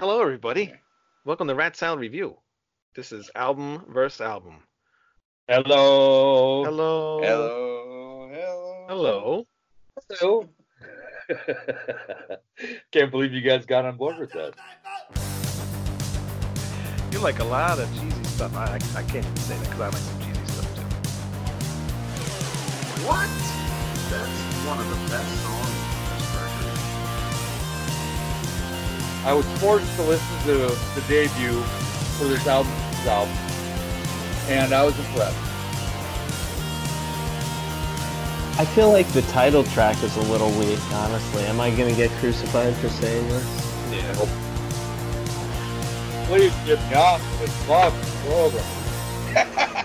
Hello, everybody. Welcome to Rat Sound Review. This is album versus album. Hello. Hello. Hello, hello. Hello. Hello. Can't believe you guys got on board with that. You like a lot of cheesy stuff. I, I, I can't even say that because I like some cheesy stuff too. What? That's one of the best songs I was forced to listen to the debut for this album, this album, and I was impressed. I feel like the title track is a little weak, honestly. Am I gonna get crucified for saying this? Yeah. Please get me off this fucking program.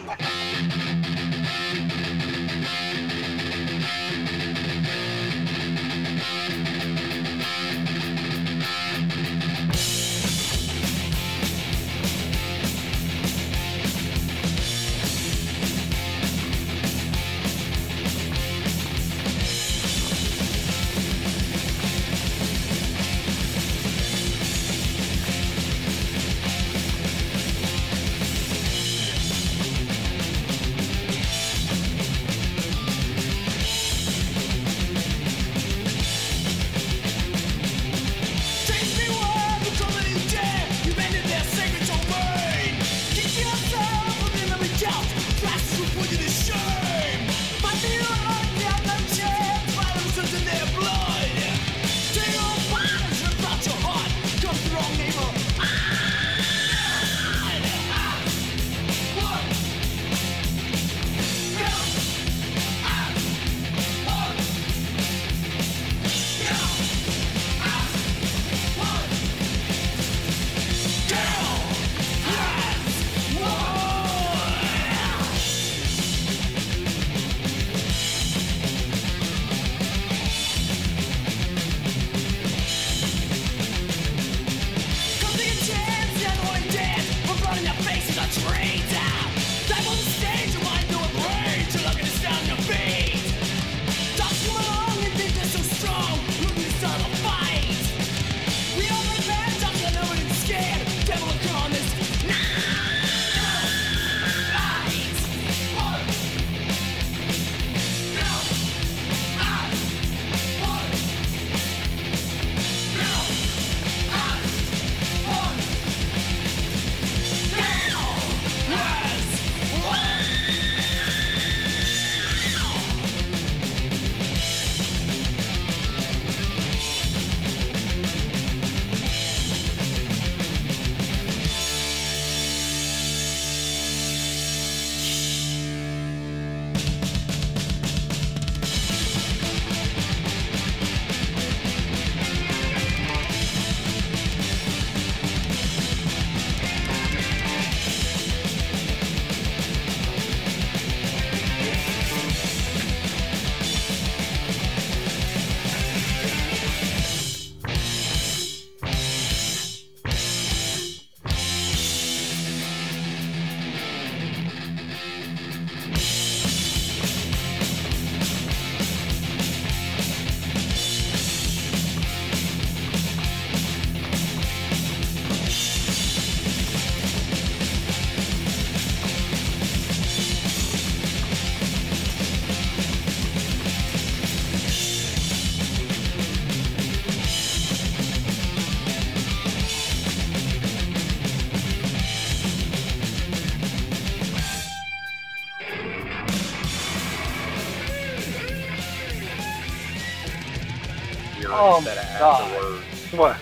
God. What?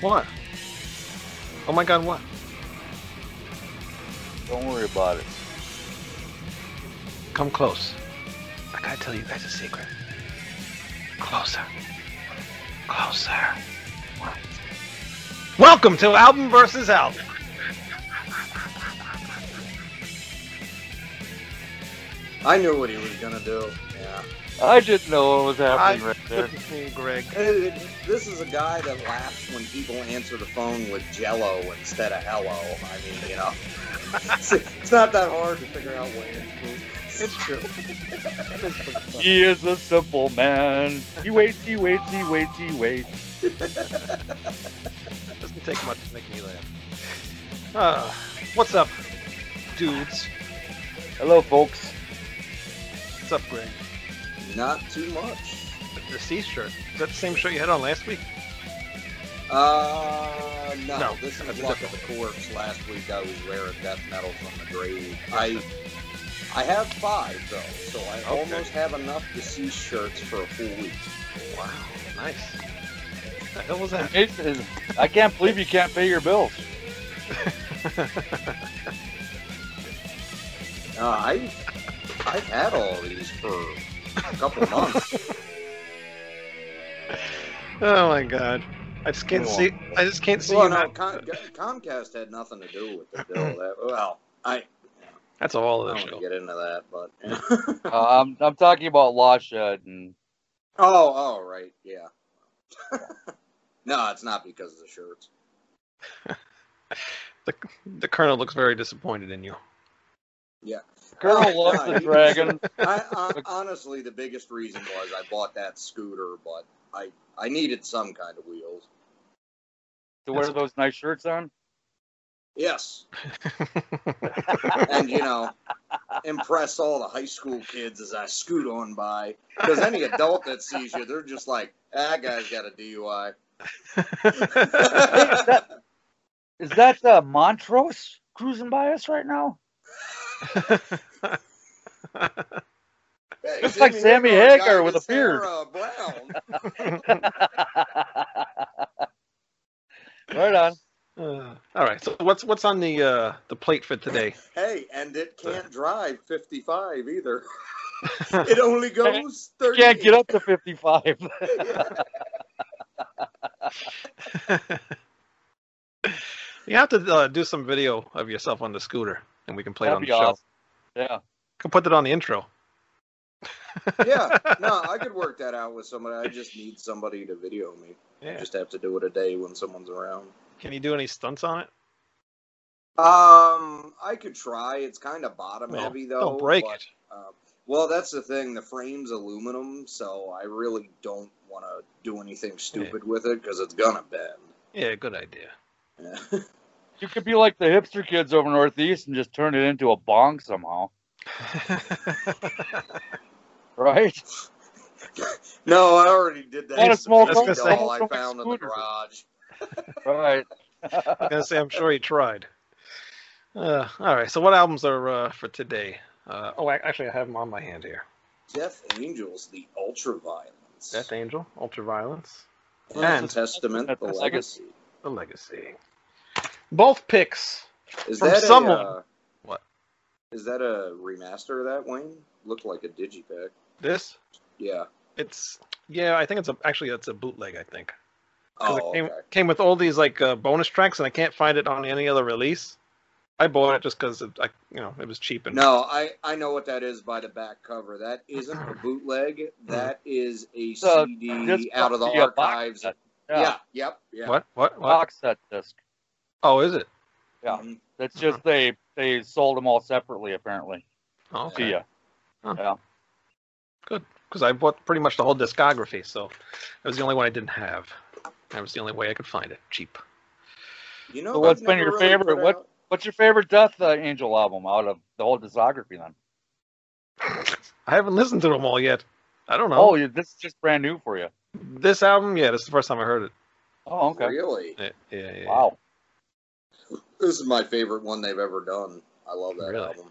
What? Oh my God! What? Don't worry about it. Come close. I gotta tell you guys a secret. Closer. Closer. What? Welcome to Album versus Album. I knew what he was gonna do. Yeah. I didn't know what was happening I right there. couldn't Greg. It- it- this is a guy that laughs when people answer the phone with Jello instead of hello. I mean, you know, it's, it's not that hard to figure out what answer. It's true. That is pretty. He is a simple man. He waits, he waits, he waits, he waits. Doesn't take much to make me laugh. Uh, what's up, dudes? Hello, folks. What's up, Greg? Not too much. The C shirt. Is that the same shirt you had on last week? Uh, no, No, this that's is Luck of the Corpse. Last week I was wearing Death Metal from the Grave. I I have five though, so I Okay. almost have enough deceased shirts for a full week. Wow, nice. What the hell was that? It's- it's- I can't believe you can't pay your bills. Uh, I I've had all of these for a couple months. oh my god. I just can't Go see. I just can't see well, you no, not- Con- Comcast had nothing to do with the bill. That, well, I, That's all I of don't the want to show. get into that, but Uh, I'm, I'm talking about Law Shed and oh, oh, right, yeah. no, it's not because of the shirts. The, the colonel looks very disappointed in you. Yeah. Colonel loves the dragon. I, I, honestly, the biggest reason was I bought that scooter, but I I needed some kind of wheels. to wear those nice shirts on. Yes, and you know, impress all the high school kids as I scoot on by. Because any adult that sees you, they're just like, "That guy's got a DUI." Is that uh, Montrose cruising by us right now? Hey, Looks like Sammy Hagar Hagar with a his hair, beard. uh, brown. right on. Uh, all right. So what's what's on the uh, the plate for today? Hey, and it can't drive 55 either. it only goes 30. Can't get up to 55. you have to uh, do some video of yourself on the scooter, and we can play it That'd on the be show. awesome. Yeah. Can put that on the intro. yeah, no, I could work that out with somebody. I just need somebody to video me. I just have to do it a day when someone's around. Can you do any stunts on it? Um, I could try. It's kind of bottom Well, heavy though. don't break but, it. uh, well, that's the thing. The frame's aluminum, so I really don't want to do anything stupid with it because it's gonna bend. Yeah, good idea. Yeah. You could be like the hipster kids over northeast and just turn it into a bong somehow, right? no, I already did that. Want a small baby car? doll I Small found in the garage. Right. I was gonna say, I'm sure he tried. Uh, all right. So what albums are uh, for today? Uh, oh, I, actually, I have them on my hand here. Death Angels, the Ultraviolence. Death Angel, Ultraviolence, and and- Testament, the Legacy. The Legacy. Both picks. Is From that someone- a uh, What? Is that a remaster of that Wayne? Looked like a digipack. This, Yeah. it's yeah. I think it's a actually it's a bootleg. I think 'Cause Oh, it came, okay. came with all these like uh, bonus tracks, and I can't find it on any other release. I bought it just because I, you know, it was cheap and No, I I know what that is by the back cover. That isn't a bootleg. That is a So, CD This out of the must be a box archives. Yeah. Yeah. Yep. Yeah. what, what, what? Box set disc. Oh, is it? Yeah. Mhm. That's just they they sold them all separately apparently Oh, to okay. you. Huh. Yeah. Good, because I bought pretty much the whole discography, so that was the only one I didn't have. That was the only way I could find it, cheap. You know So what's they've been your really favorite? What- out- What's your favorite Death uh, Angel album out of the whole discography then? I haven't listened to them all yet. I don't know. Oh, you, this is just brand new for you. This album, yeah, this is the first time I heard it. Oh, okay. Really? Yeah, yeah, yeah. Wow. This is my favorite one they've ever done. I love that Really? album.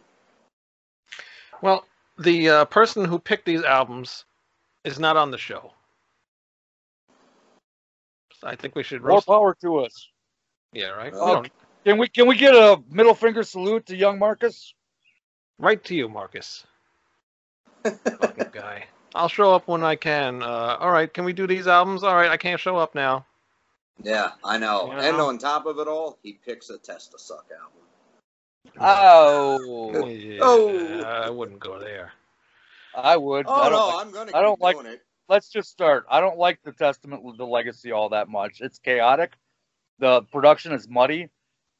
Well, the uh, person who picked these albums is not on the show. So I think we should More roast. power to us. Yeah, right. We Oh. Can we can we get a middle finger salute to young Marcus? right to you, Marcus. Fucking guy. I'll show up when I can. Uh, all right, can we do these albums? All right, I can't show up now. Yeah, I know. You And on top of it all, he picks a Test to Suck album. Oh, Yeah, Oh. I wouldn't go there. I would. Oh I don't no, like- I'm gonna I don't like- it. let's just start. I don't like the Testament, the Legacy, all that much. It's chaotic. The production is muddy.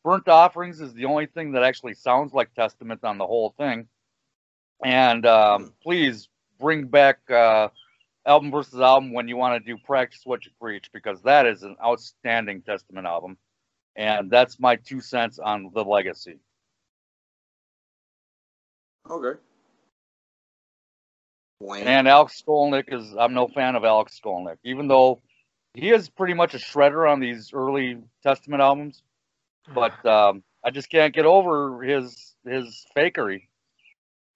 Burnt Offerings is the only thing that actually sounds like Testament on the whole thing. And um, please bring back uh, album versus album when you want to do practice what you preach because that is an outstanding Testament album, and that's my two cents on the legacy. Okay. Wayne. And Alex Skolnick is I'm no fan of Alex Skolnick, even though he is pretty much a shredder on these early Testament albums. But um, I just can't get over his his fakery.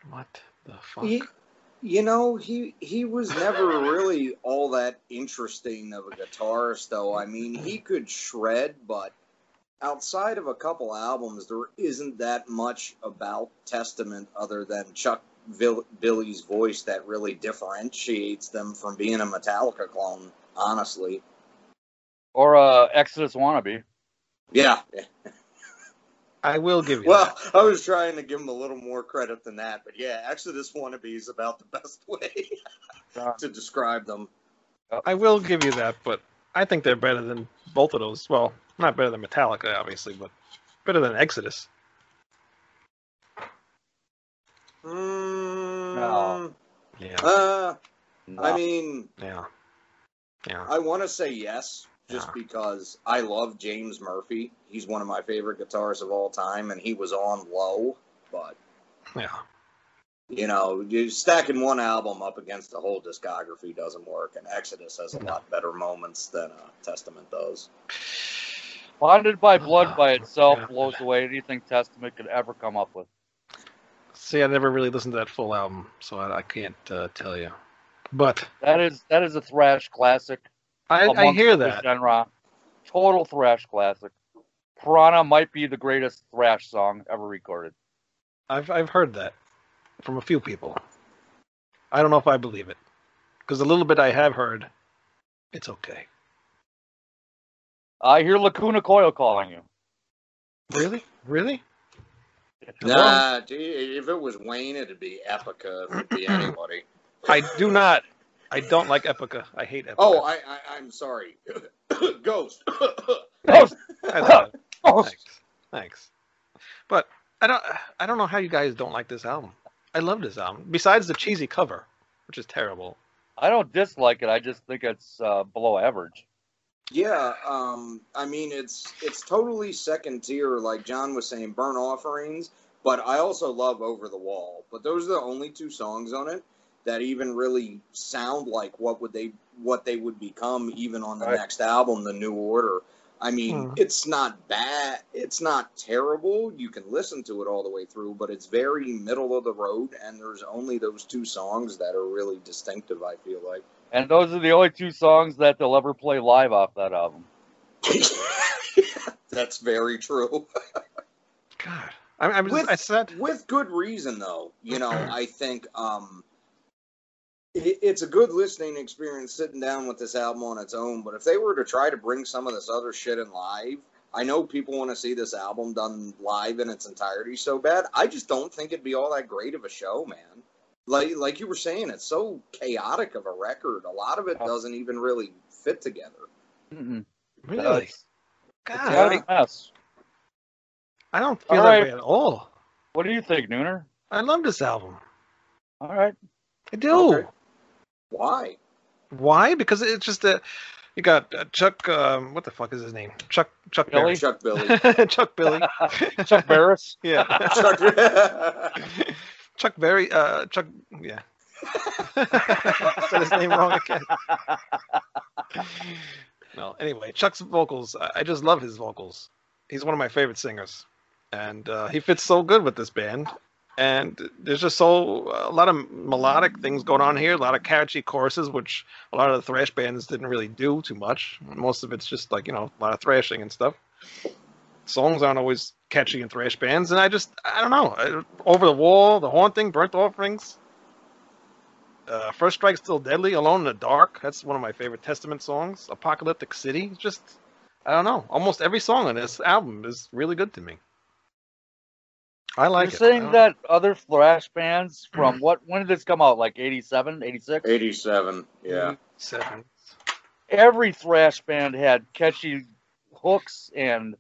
What the fuck? He, you know, he he was never really all that interesting of a guitarist, though. I mean, he could shred, but outside of a couple albums, there isn't that much about Testament other than Chuck Billy's voice that really differentiates them from being a Metallica clone. Honestly, Or uh, Exodus wannabe. yeah. I will give you Well, I was trying to give him a little more credit than that, but yeah, Exodus wannabe is about the best way Uh, to describe them. I will give you that, but I think they're better than both of those. Well, not better than Metallica, obviously, but better than Exodus. Mm, Yeah. Uh, no. I mean, Yeah. Yeah. I want to say yes, just Yeah. because I love James Murphy. He's one of my favorite guitarists of all time, and he was on low. But Yeah. you know, you stacking one album up against the whole discography doesn't work. And Exodus has a No. lot better moments than uh, Testament does. Bonded by blood by itself Yeah. blows away anything Testament could ever come up with. See, I never really listened to that full album, so I, I can't uh, tell you. But That is that is a thrash classic. I, I hear the that. genre. Total thrash classic. Piranha might be the greatest thrash song ever recorded. I've I've heard that from a few people. I don't know if I believe it, because a little bit I have heard, it's okay. I hear Lacuna Coil calling you. Really? Really? Nah, gee, if it was Wayne, it'd be Epica. If it'd be anybody. I do not. I don't like Epica. I hate Epica. Oh, I, I I'm sorry. Ghost. Ghost! I thought it. Ghost! Thanks. Thanks. But I don't. I don't know how you guys don't like this album. I love this album. Besides the cheesy cover, which is terrible. I don't dislike it. I just think it's uh, below average. Yeah, um, I mean it's it's totally second tier, like John was saying, burn offerings. But I also love Over the Wall. But those are the only two songs on it that even really sound like what would they what they would become even on the Right. next album, The New Order. I mean, Hmm. it's not bad. It's not terrible. You can listen to it all the way through, but it's very middle of the road, and there's only those two songs that are really distinctive. I feel like. And those are the only two songs that they'll ever play live off that album. That's very true. God. I, I was. With- I said. With good reason, though. You know, I think um, it, it's a good listening experience sitting down with this album on its own. But if they were to try to bring some of this other shit in live, I know people want to see this album done live in its entirety so bad. I just don't think it'd be all that great of a show, man. Like like you were saying, it's so chaotic of a record. A lot of it Oh. doesn't even really fit together. Mm-mm. Really? God. it's mess. I don't feel All that right. way at all. What do you think, Nooner? I love this album. All right. I do. Okay. Why? Why? Because it's just a. You got uh, Chuck. Um, what the fuck is his name? Chuck. Chuck Billy? Chuck Billy. Chuck Billy. Chuck Barris. Yeah. Chuck. Chuck Berry. Uh, Chuck. Yeah. Said his name wrong again. No. Anyway, Chuck's vocals. I I just love his vocals. He's one of my favorite singers, and uh, he fits so good with this band. And there's just so a lot of melodic things going on here. A lot of catchy choruses, which a lot of the thrash bands didn't really do too much. Most of it's just like you know a lot of thrashing and stuff. Songs aren't always catchy in thrash bands, and I just I don't know. Over the wall, the haunting, burnt offerings. Uh, First Strike Still Deadly, Alone in the Dark. That's one of my favorite Testament songs. Apocalyptic City. Just, I don't know. Almost every song on this album is really good to me. I like You're it. saying I that other thrash bands from what? When did this come out? Like 87, 86? 87. Yeah. Seven. Every thrash band had catchy hooks and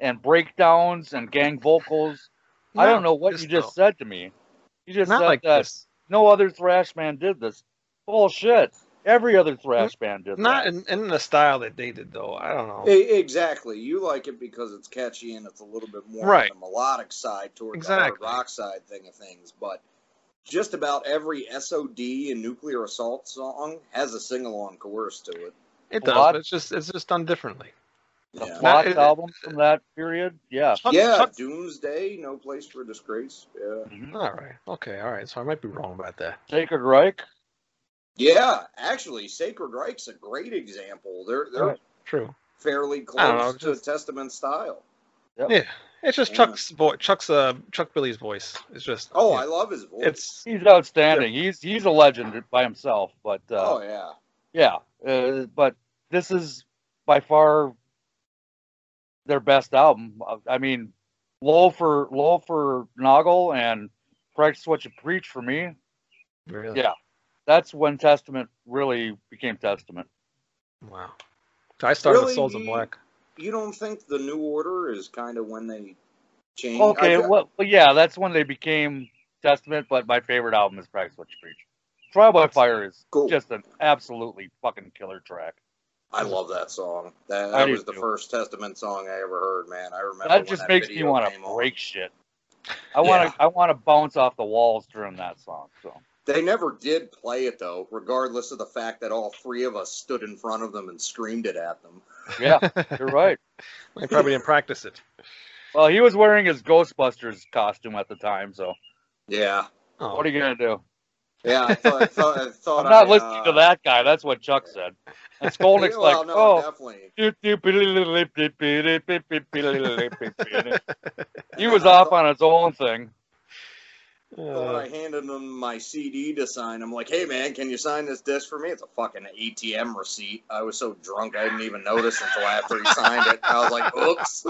and breakdowns and gang vocals. I don't know what this you just though. said to me. You just Not said like that this. no other thrash band did this. Bullshit. Every other thrash band did Not that. in, in the style that they did, though. I don't know. Exactly. You like it because it's catchy and it's a little bit more Right. on the melodic side towards Exactly. the rock side thing of things. But just about every SOD and nuclear assault song has a sing along chorus to it. It does, What? but it's just it's just done differently. The Yeah. Flock it- album from that period, yeah. Chuck- yeah, Chuck- Doomsday, No Place for Disgrace. Yeah. Mhm. all right, okay, all right. So I might be wrong about that. Sacred Reich. Yeah, actually, Sacred Reich's a great example. They're they're Right. True. fairly I don't know, close to just- Testament style. Yeah, it's just Yeah. Chuck's voice. Chuck's uh Chuck Billy's voice. It's just Oh, yeah, I love his voice. it's He's outstanding. He's he's a legend by himself. But uh, oh yeah. yeah, uh, but this is by far their best album. Uh, I mean, low for low for Noggle and practice what you preach for me. really Yeah. That's when Testament really became Testament. wow. I started with Souls of Black. You don't think the New Order is kind of when they changed? Okay, got- well, well, yeah, that's when they became Testament. But my favorite album is Practice What You Preach. Trial by Fire is Cool. just an absolutely fucking killer track. I love that song. That, that was the too. first Testament song I ever heard, man. I remember That just that makes me want to came on. break shit. I want to I want to bounce off the walls during that song. So They never did play it though, regardless of the fact that all three of us stood in front of them and screamed it at them. yeah, you're right. I probably didn't practice it. Well, he was wearing his Ghostbusters costume at the time. So Yeah, Oh, what are you gonna do? yeah. I thought, I thought, I thought I'm not I, listening to uh, that guy. That's what Chuck said. And Skolnick's well, like, no, oh. definitely. he was off on his own thing. So when I handed him my CD to sign, I'm like, "Hey man, can you sign this disc for me?" It's a fucking ATM receipt. I was so drunk I didn't even notice until after he signed it. I was like, "Oops."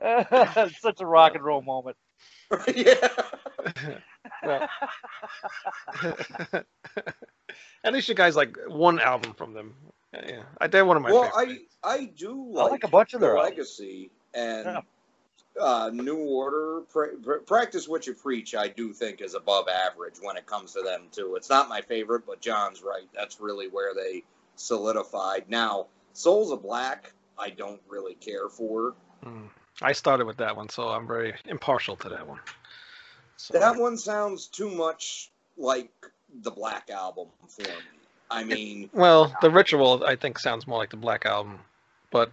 It's Such a rock and roll moment. yeah. well, at least you guys like one album from them. Yeah, I did one of my Well, favorites. I I do I like, like a bunch of the their albums. legacy and Yeah. Uh, New Order. Pra- pra- practice what you preach. I do think is above average when it comes to them too. It's not my favorite, but John's right. That's really where they solidified. Now, Souls of Black, I don't really care for. Mm. I started with that one, so I'm very impartial to that one. So, That one sounds too much like the Black Album for me. I mean, well, the ritual I think sounds more like the Black Album, but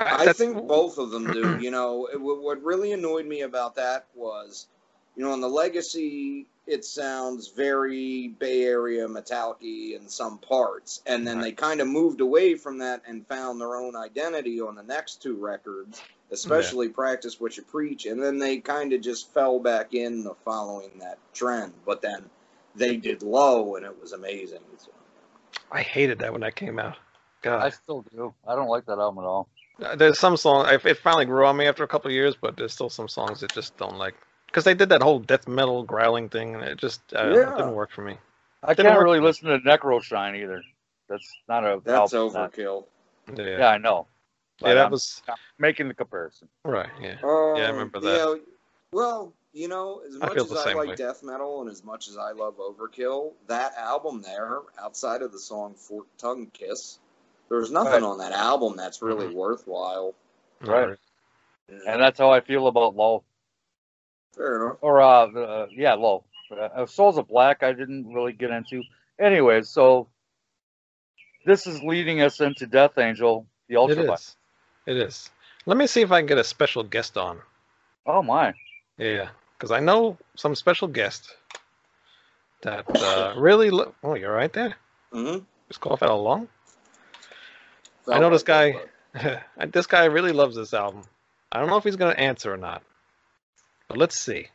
I think both of them do. You know, it, what what really annoyed me about that was, you know, on the Legacy, it sounds very Bay Area metallic in some parts, and then they kind of moved away from that and found their own identity on the next two records, especially Practice What You Preach, and then they kind of just fell back in the following that trend. But then they did Low, and it was amazing. So, I hated that when that came out. God, I still do. I don't like that album at all. Uh, There's some songs it finally grew on me after a couple of years, but there's still some songs that just don't like because they did that whole death metal growling thing, and it just uh, it Yeah. didn't work for me. I Didn't can't really me. listen to Necroshine either. That's not a that's album overkill. Yeah, Yeah, yeah, I know. But that I'm was making the comparison. right. Yeah, Um, Yeah, I remember that. yeah, well, you know, as much feel as I like way. death metal and as much as I love Overkill, that album there, outside of the song Forked Tongue Kiss, there's nothing Right. on that album that's really Mhm. worthwhile. Right. And that's how I feel about Low. Fair enough. Or, uh, uh yeah, Low. Uh, Souls of Black, I didn't really get into. Anyways, so this is leading us into Death Angel, the It Ultra. is. It is. Let me see if I can get a special guest on. Oh, my. Yeah, because I know some special guest that uh, really. Lo- oh, you're right there. Mm-hmm. Just cough out along. I know this guy. And this guy really loves this album. I don't know if he's gonna answer or not, but let's see.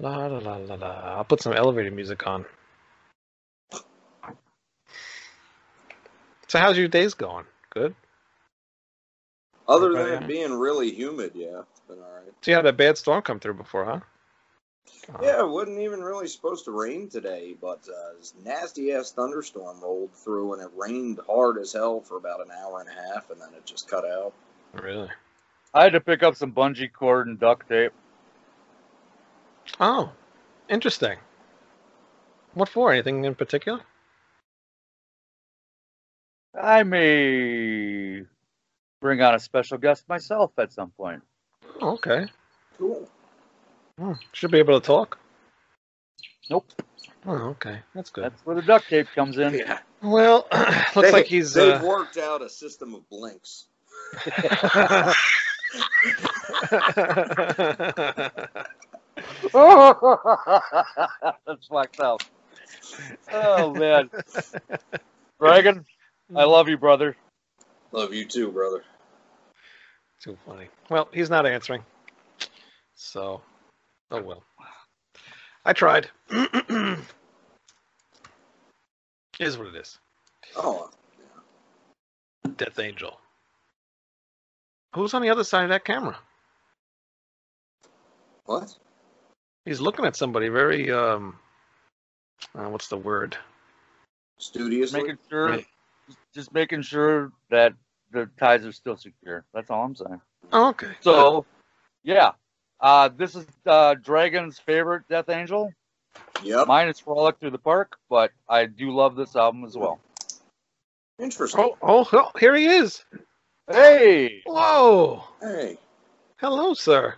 La la la la la. I'll put some elevator music on. So how's your days going? Good. Other than Okay, it being really humid, yeah, it's been all right. So you had a bad storm come through before, huh? Uh, Yeah, it wasn't even really supposed to rain today, but uh, this nasty ass thunderstorm rolled through, and it rained hard as hell for about an hour and a half, and then it just cut out. Really? I had to pick up some bungee cord and duct tape. Oh, interesting. What for? Anything in particular? I may bring on a special guest myself at some point. Okay. cool. Hmm, Should be able to talk. Nope. Oh, okay. That's good. That's where the duct tape comes in. Yeah. Well, looks They- like he's. They've Uh, worked out a system of blinks. That's fucked up. Oh man, Dragon, I love you, brother. Love you too, brother. Too funny. Well, he's not answering. So, oh well. I tried. is what it is. Oh, Death Angel. Who's on the other side of that camera? what? He's looking at somebody very um uh, what's the word? Studiously? Making sure, Right. just making sure that the ties are still secure. That's all I'm saying. Oh, okay. So, yeah, uh, this is uh, Dragon's favorite Death Angel. Yep. Mine is Frolic Through the Park, but I do love this album as well. Interesting. Oh, oh, oh, here he is. Hey, Whoa. Hey. Hello, sir.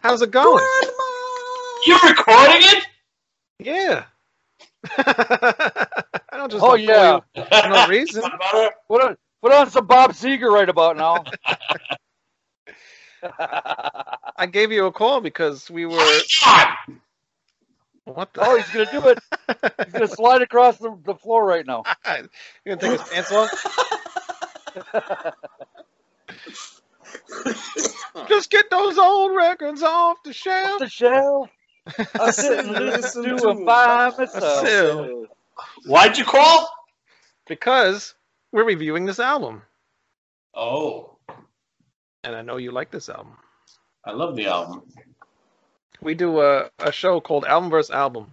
How's it going? You're recording it? Yeah. I don't just Oh, yeah. for no reason. What about her? put on put on some Bob Seger right about now. I gave you a call because we were. Oh, what the? oh, he's gonna do it. He's gonna slide across the, the floor right now. you gonna take his pants off? Just get those old records off the Off shelf. the shelf. I sit and listen to to him him by by myself. myself. Why'd you call? Because we're reviewing this album, Oh, and I know you like this album. I love the album. We do a, a show called Album vs. Album.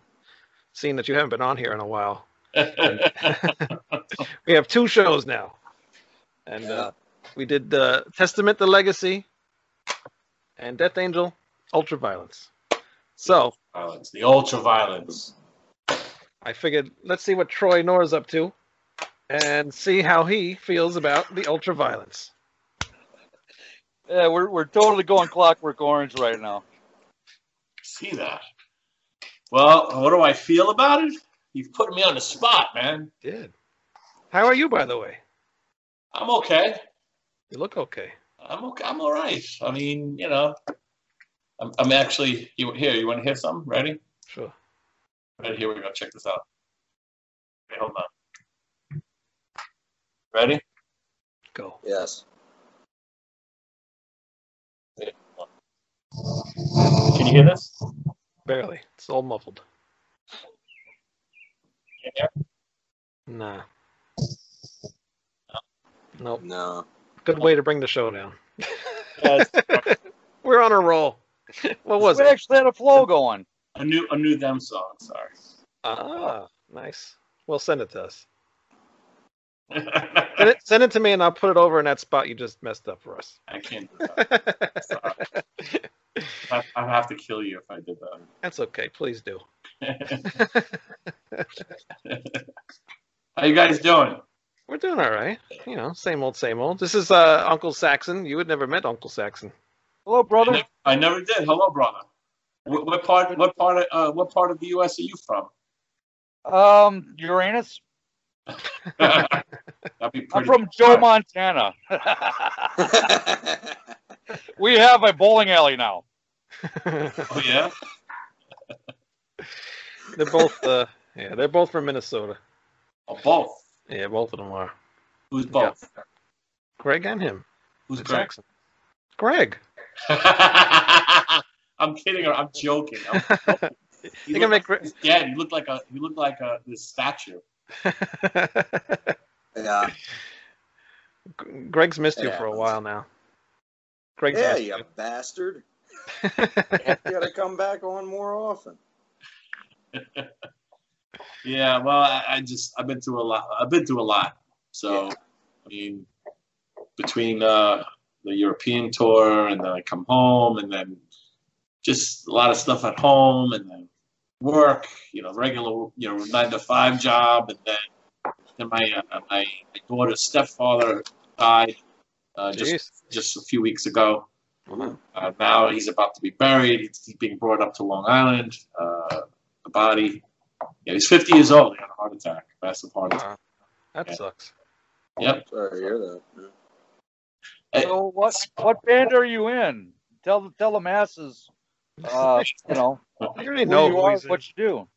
Seeing that you haven't been on here in a while, we have two shows now, and uh, we did uh, Testament, the Legacy, and Death Angel, Ultraviolence. So violence, the ultra violence. I figured let's see what Troy Norr's up to, and see how he feels about the Ultraviolence. Yeah, we're we're totally going Clockwork Orange right now. See that? Well, what do I feel about it? You've put me on the spot, man. Did. How are you, by the way? I'm okay. You look okay. I'm okay. I'm all right. I mean, you know, I'm, I'm actually you here. You want to hear something? Ready? Sure. Ready? Here we go. Check this out. Okay, hold on. Ready? Go. Yes. Can you hear this? Barely. It's all muffled. Can you hear? Nah. Nope. No. Good way to bring the show down. We're on a roll. What was we it? actually had a flow going. a new a new them song. Sorry. Ah, nice. Well, send it to us. Send it, send it to me, and I'll put it over in that spot you just messed up for us. I can't do that. Sorry. I, I have to kill you if I did that. That's okay. Please do. How you guys doing? We're doing all right. You know, same old, same old. This is uh, Uncle Saxon. You had never met Uncle Saxon. Hello, I brother. never, I never did. Hello, brother. What, what part? What part of uh, what part of the U.S. are you from? Um, Uranus. That'd be pretty. I'm from Joe Montana. we have a bowling alley now. Oh yeah. they're both, uh, yeah, they're both from Minnesota. Oh, both. Yeah, both of them are. Who's both? Greg and him. Who's Greg? Saxon. Greg. I'm kidding. or I'm joking. I'm, you You look can make like his dad. You look like a. You look like a this statue. yeah. Greg's missed you for a while now. Greg's Yeah, you you. bastard. You gotta come back on more often. Yeah. Well, I, I just I've been through a lot. I've been through a lot. So, Yeah. I mean, between uh, the European tour and then I come home and then just a lot of stuff at home and then work, you know, regular, you know, nine to five job, and then then my uh, my, my daughter's stepfather died uh, just just a few weeks ago. Wow. Uh, now he's about to be buried. He's, he's being brought up to Long Island. Uh, the body. Yeah, he's 50 years old. He had a heart attack, massive heart attack. Wow. That Yeah. sucks. Yep. Sorry to hear that. Yeah. So what what band are you in? Tell the tell the masses, uh, you know, You already who know you are, what you do.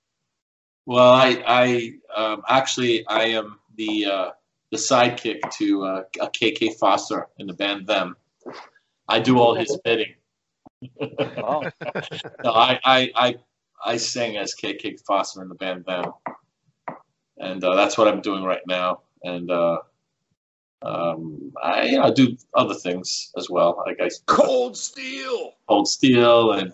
Well, I, I um, actually I am the uh, the sidekick to uh, a KK Fossor in the band Them. I do all his bidding. Oh, No, I, I, I, I sing as KK Fossor in the band Them, and uh, that's what I'm doing right now. And uh, um, I, you know, I do other things as well. Like I Cold Steel. Cold Steel, and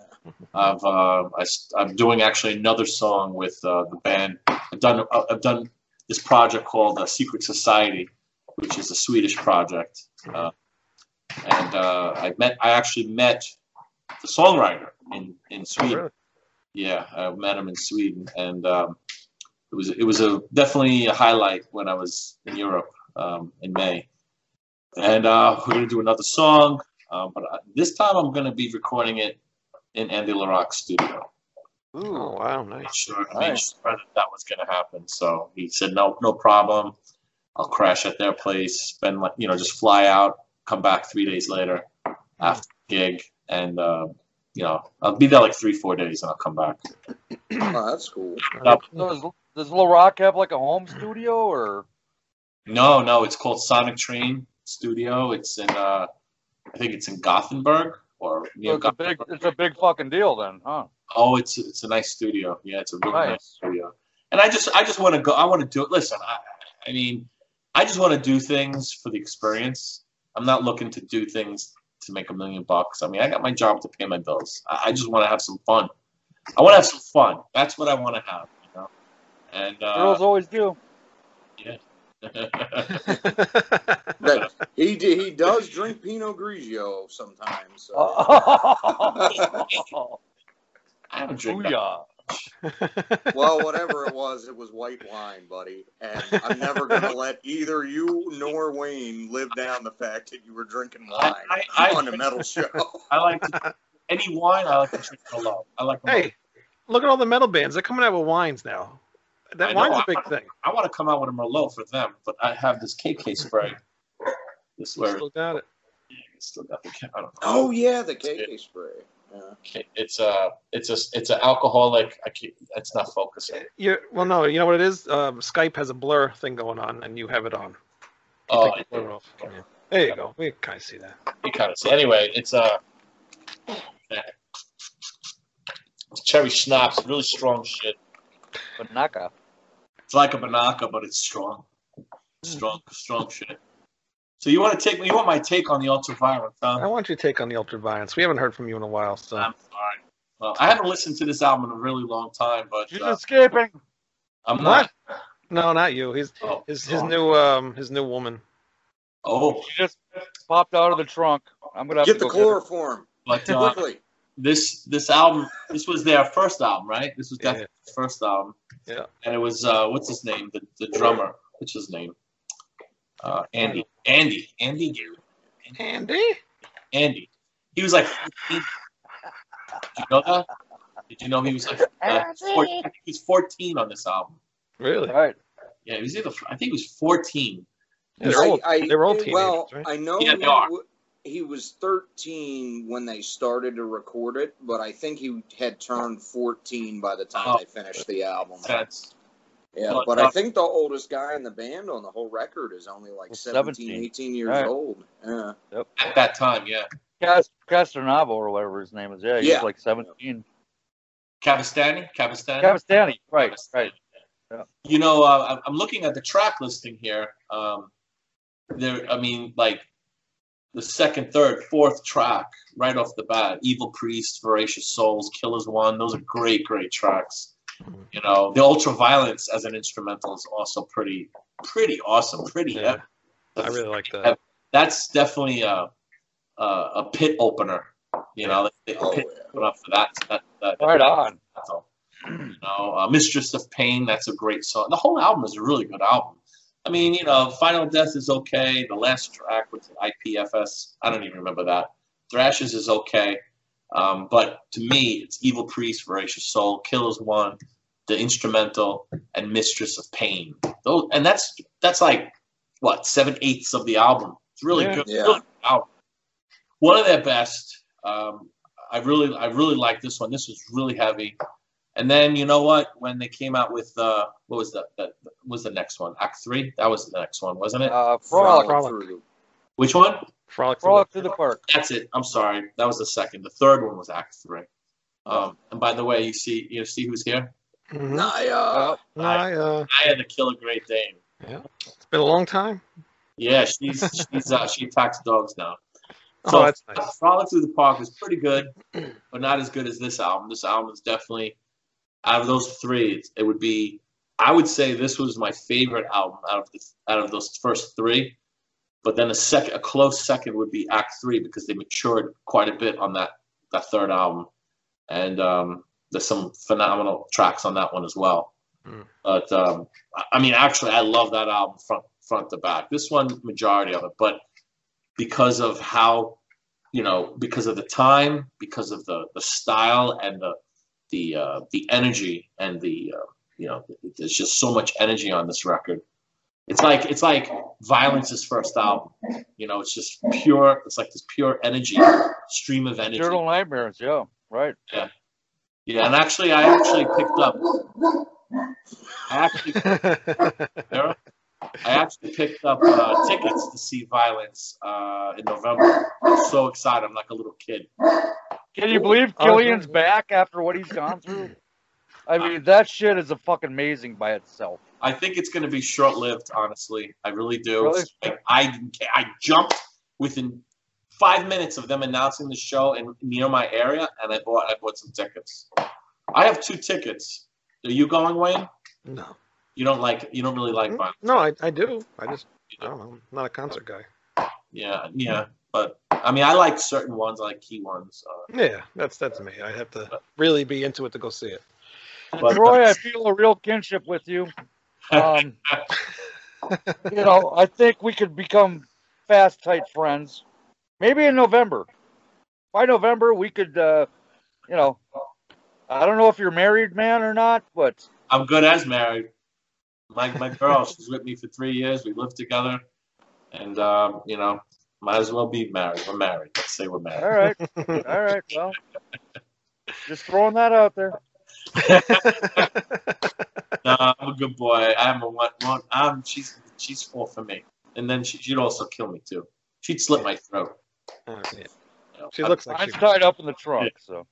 I've uh, I, am doing actually another song with uh, the band. I've done I've done this project called uh, Secret Society, which is a Swedish project, uh, and uh, I met I actually met the songwriter in in Oh, Sweden. really? Yeah, I met him in Sweden, and um, it was it was a definitely a highlight when I was in Europe um, in May. And uh, we're gonna do another song, um, but uh, this time I'm gonna be recording it in Andy La Rocque's studio. Oh ooh, wow, Made nice. sure, made Nice. sure that that was gonna happen. So he said no, no problem. I'll crash at their place, spend like you know, just fly out, come back three days later after the gig, and uh, you know, I'll be there like three, four days, and I'll come back. Oh, that's cool. Yep. does does La Rocque have like a home studio or? No, no, it's called Sonic Train Studio. It's in, uh, I think it's in Gothenburg or So near it's a big it's a big fucking deal then, huh? Oh, it's it's a nice studio. Yeah, it's a really nice, Nice. studio. And I just I just want to go. I want to do it. Listen, I, I mean, I just want to do things for the experience. I'm not looking to do things to make a million bucks. I mean, I got my job to pay my bills. I, I just want to have some fun. I want to have some fun. That's what I want to have. You know. And Girls uh, always do. That he d- he does drink Pinot Grigio sometimes. So. Oh, I haven't drank that Booyah. Well, whatever it was, it was white wine, buddy. And I'm never gonna let either you nor Wayne live down the fact that you were drinking wine I- I- on a metal show. I like to, any wine. I like to drink alone. I like. them hey, look at all the metal bands. They're coming out with wines now. That I know, wine's a I- big thing. I want to come out with a Merlot for them, but I have this KK spray. This where Still got it. still got the I don't know. Oh yeah, the KK spray. Yeah. Okay, It's a it's a it's an alcoholic. I can't, it's not focusing. You well, no, you know what it is. Um, Skype has a blur thing going on, and you have it on. You Oh, take the blur off. Yeah. There you go. We can kind of see that. you kind of see. Anyway, it's a it's cherry schnapps, really strong shit. Banaka. It's like a banaka, but it's strong, strong, strong shit. So you want to take you want my take on the ultraviolet, I want your take on the ultraviolence. We haven't heard from you in a while, so I'm sorry. Well, I haven't listened to this album in a really long time, but She's uh, escaping. I'm not. no, not you. He's Oh, his his oh. new um his new woman. Oh, She just popped out of the trunk. I'm gonna have Get to the go get chloroform but uh, quickly. this this album this was their first album right this was Yeah. definitely their first album Yeah. and it was uh what's his name the, the drummer what's his name uh andy andy andy Andy. andy he was like did you know that did you know he was like uh, 14, I think he was 14 on this album Really? All right. yeah he was either i think he was 14 Yeah, they're all I, I, they're all teenagers, well, right? I know Yeah, he, they are. he was 13 when they started to record it, but I think he had turned 14 by the time Oh. they finished the album. that's Yeah, Well, but uh, I think the oldest guy in the band on the whole record is only like Well, 17, 17. 18 years Right. old. Yeah. at that time yeah Cas- Castronavo or whatever his name is. Yeah, he's Yeah. like 17. Cavestany Cavestany Cavestany. Right. Right. You know, uh, I'm- I'm looking at the track listing here. Um, there, I mean, like the second, third, fourth track right off the bat. Evil Priest, Voracious Souls, Kill as One. Those are great, great tracks. You know, the ultra violence as an instrumental is also pretty, pretty awesome. Pretty Yeah. heavy. I really like that. that's definitely a a, a pit opener. You know, they, they Oh, pit yeah. put up for that. that, that Right on. That's all. You know, uh, Mistress of Pain. That's a great song. The whole album is a really good album. I mean, you know, Final Death is okay. The last track with IPFS, I don't even remember that. Thrashers is okay. Um, but to me, it's Evil Priest, Voracious Soul, Kill as One, the instrumental, and Mistress of Pain. Those, and that's that's like what seven eighths of the album. It's really Yeah. good. Yeah. Really good album. One of their best. Um, I really, I really like this one. This was really heavy. And then you know what? When they came out with uh, what was the, that was the next one? Act three. That was the next one, wasn't it? Uh, frolic, Frolic. through Which one? Frolic. through frolic the- through the park. That's it. I'm sorry. That was the second. The third one was Act three. Um, and by the way, you see, you see who's here? Naya. Uh, I, I had the Killer Great Dane. Yeah, it's been a long time. Yeah, she's she's uh, she attacks dogs now. Oh, So that's nice. Frolic Through the Park is pretty good, but not as good as this album. This album is definitely out of those three. It, it would be, I would say, this was my favorite album out of the, out of those first three. But then a second, a close second would be Act Three because they matured quite a bit on that that third album, and um, there's some phenomenal tracks on that one as well. Mm. But um, I- mean, actually, I love that album front front to back. This one, majority of it, but because of how you know because of the time because of the the style and the the uh, the energy and the uh, you know there's just so much energy on this record it's like it's like violence's first album you know it's just pure it's like this pure energy stream of energy Eternal Nightmares. Yeah, right. yeah Yeah. and actually i actually picked up i actually Sarah? I actually picked up uh, tickets to see Violence uh, in November. I'm so excited. I'm like a little kid. Can you believe Oh, Killian's back after what he's gone through? I mean, that shit is a fucking amazing by itself. I think it's going to be short lived, honestly. I really do. Really? Like, I, I jumped within five minutes of them announcing the show in near my area, and I bought I bought some tickets. I have two tickets. Are you going, Wayne? no. You don't like you don't really like Mm, Violence. No, I, I do. I just, I don't know. I'm not a concert guy. Yeah, yeah. But I mean, I like certain ones. I like key ones. Uh, Yeah, that's that's me. I have to really be into it to go see it. but Troy, I feel a real kinship with you. Um, you know, I think we could become fast, tight friends. Maybe in November. By November, we could, uh, you know, I don't know if you're married, man, or not, but I'm good as married. My my girl, she's with me for three years. We live together, and um, you know, might as well be married. We're married. Let's say we're married. All right, all right. Well, just throwing that out there. No, I'm a good boy. I'm a one. one I'm she's she's full for me, and then she, she'd also kill me too. She'd slit my throat. Oh, yeah. You know. She looks like Mine's she. tied up in the trunk, so.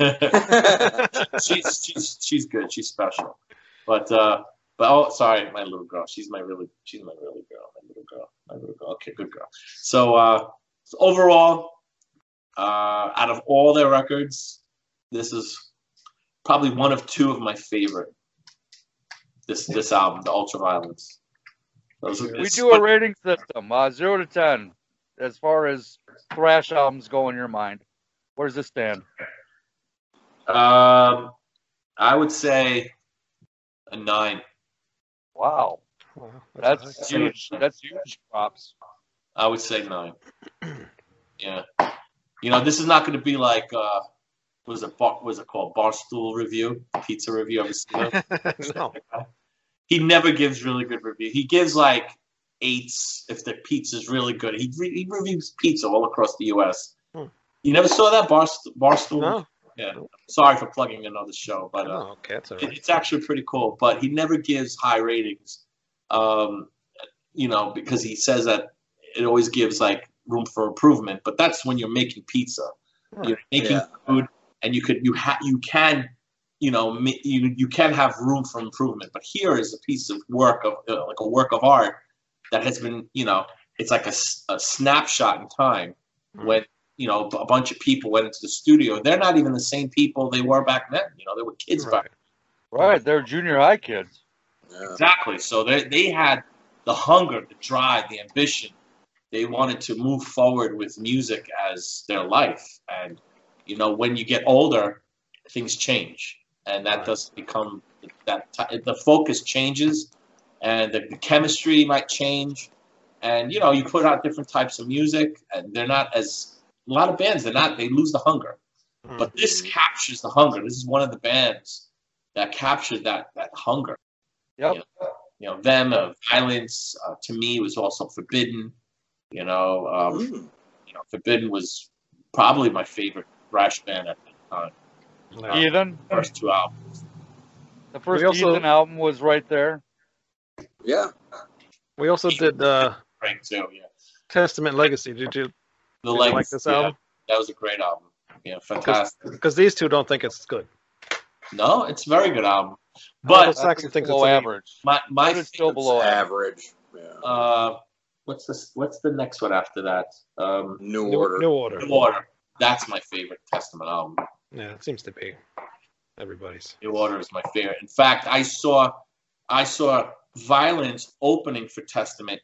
she's she's she's good. She's special. But uh, but oh, sorry, my little girl. She's my really she's my really girl. My little girl. My little girl. Okay, good girl. So uh, so overall, uh, out of all their records, this is probably one of two of my favorite. This this album, the Ultraviolence. Those are- We it's- do a rating system, uh, zero to ten, as far as thrash albums go in your mind. Where does this stand? Um, I would say a nine. Wow, Wow, that's high. huge. That's huge props. I would say nine. Yeah. You know, this is not going to be like uh, was it bar, was it called Barstool review, pizza review? Ever seen it? no. He never gives really good review. He gives like eights if the pizza's really good. He, re- he reviews pizza all across the U.S. Hmm. You never saw that Barst- Barstool? No. Yeah. Sorry for plugging another show, but uh, Oh, okay, that's all it- it's actually pretty cool. But he never gives high ratings, um, you know, because he says that it always gives like room for improvement. But that's when you're making pizza, you're making Yeah. food, and you could you ha- you can you know ma- you you can have room for improvement. But here is a piece of work of uh, like a work of art that has been you know it's like a snapshot in time Hmm. when you know a bunch of people went into the studio. They're not even the same people they were back then. You know, they were kids back Right. Right, they're junior high kids. Yeah. Exactly. So they they had the hunger, the drive, the ambition. they wanted to move forward with music as their life. And you know, when you get older, things change, and that Right. does become that ti- the focus changes, and the, the chemistry might change. And you know, you put out different types of music, and they're not as a lot of bands. They're not. They lose the hunger. Hmm. But this captures the hunger. This is one of the bands that captured that that hunger. Yep. You know, them, uh, violence uh, to me was also forbidden. You know, um, Mm. you know, Forbidden was probably my favorite thrash band at the time. Yeah. Heathen. First two albums. The first We also- Heathen album was right there. Yeah. We also did uh, Great too. Yeah. Testament Legacy. Did you, The did you like this yeah, album? that was a great album. Yeah, fantastic. Because these two don't think it's good. No, it's a very good album. But Saxon I think it's thinks below it's average. my my it's still below average. Average. Yeah. uh, what's this? What's the next one after that? Um, New New, order. New Order. New Order. That's my favorite Testament album. Yeah, it seems to be everybody's. New Order is my favorite. In fact, I saw I saw Violence opening for Testament